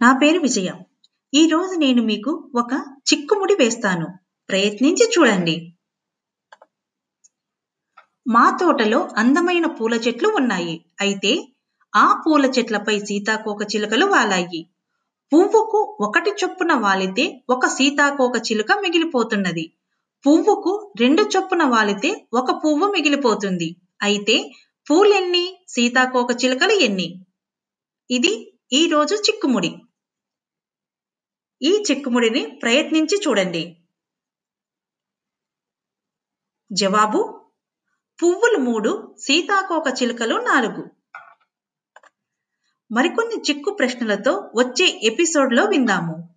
నా పేరు విజయ. ఈరోజు నేను మీకు ఒక చిక్కుముడి వేస్తాను. ప్రయత్నించి చూడండి. మా తోటలో అందమైన పూల చెట్లు ఉన్నాయి. అయితే ఆ పూల చెట్లపై సీతాకోక చిలుకలు వాలాయి. పువ్వుకు ఒకటి చొప్పున వాలితే ఒక సీతాకోక చిలుక మిగిలిపోతున్నది. పువ్వుకు రెండు చొప్పున వాలితే ఒక పువ్వు మిగిలిపోతుంది. అయితే పూలెన్ని సీతాకోక చిలుకలు ఎన్ని? ఇది ఈ రోజు చిక్కుముడి. ఈ చిక్కుముడిని ప్రయత్నించి చూడండి. జవాబు పువ్వులు మూడు సీతాకోక చిలుకలు నాలుగు. మరికొన్ని చిక్కు ప్రశ్నలతో వచ్చే ఎపిసోడ్లో విందాము.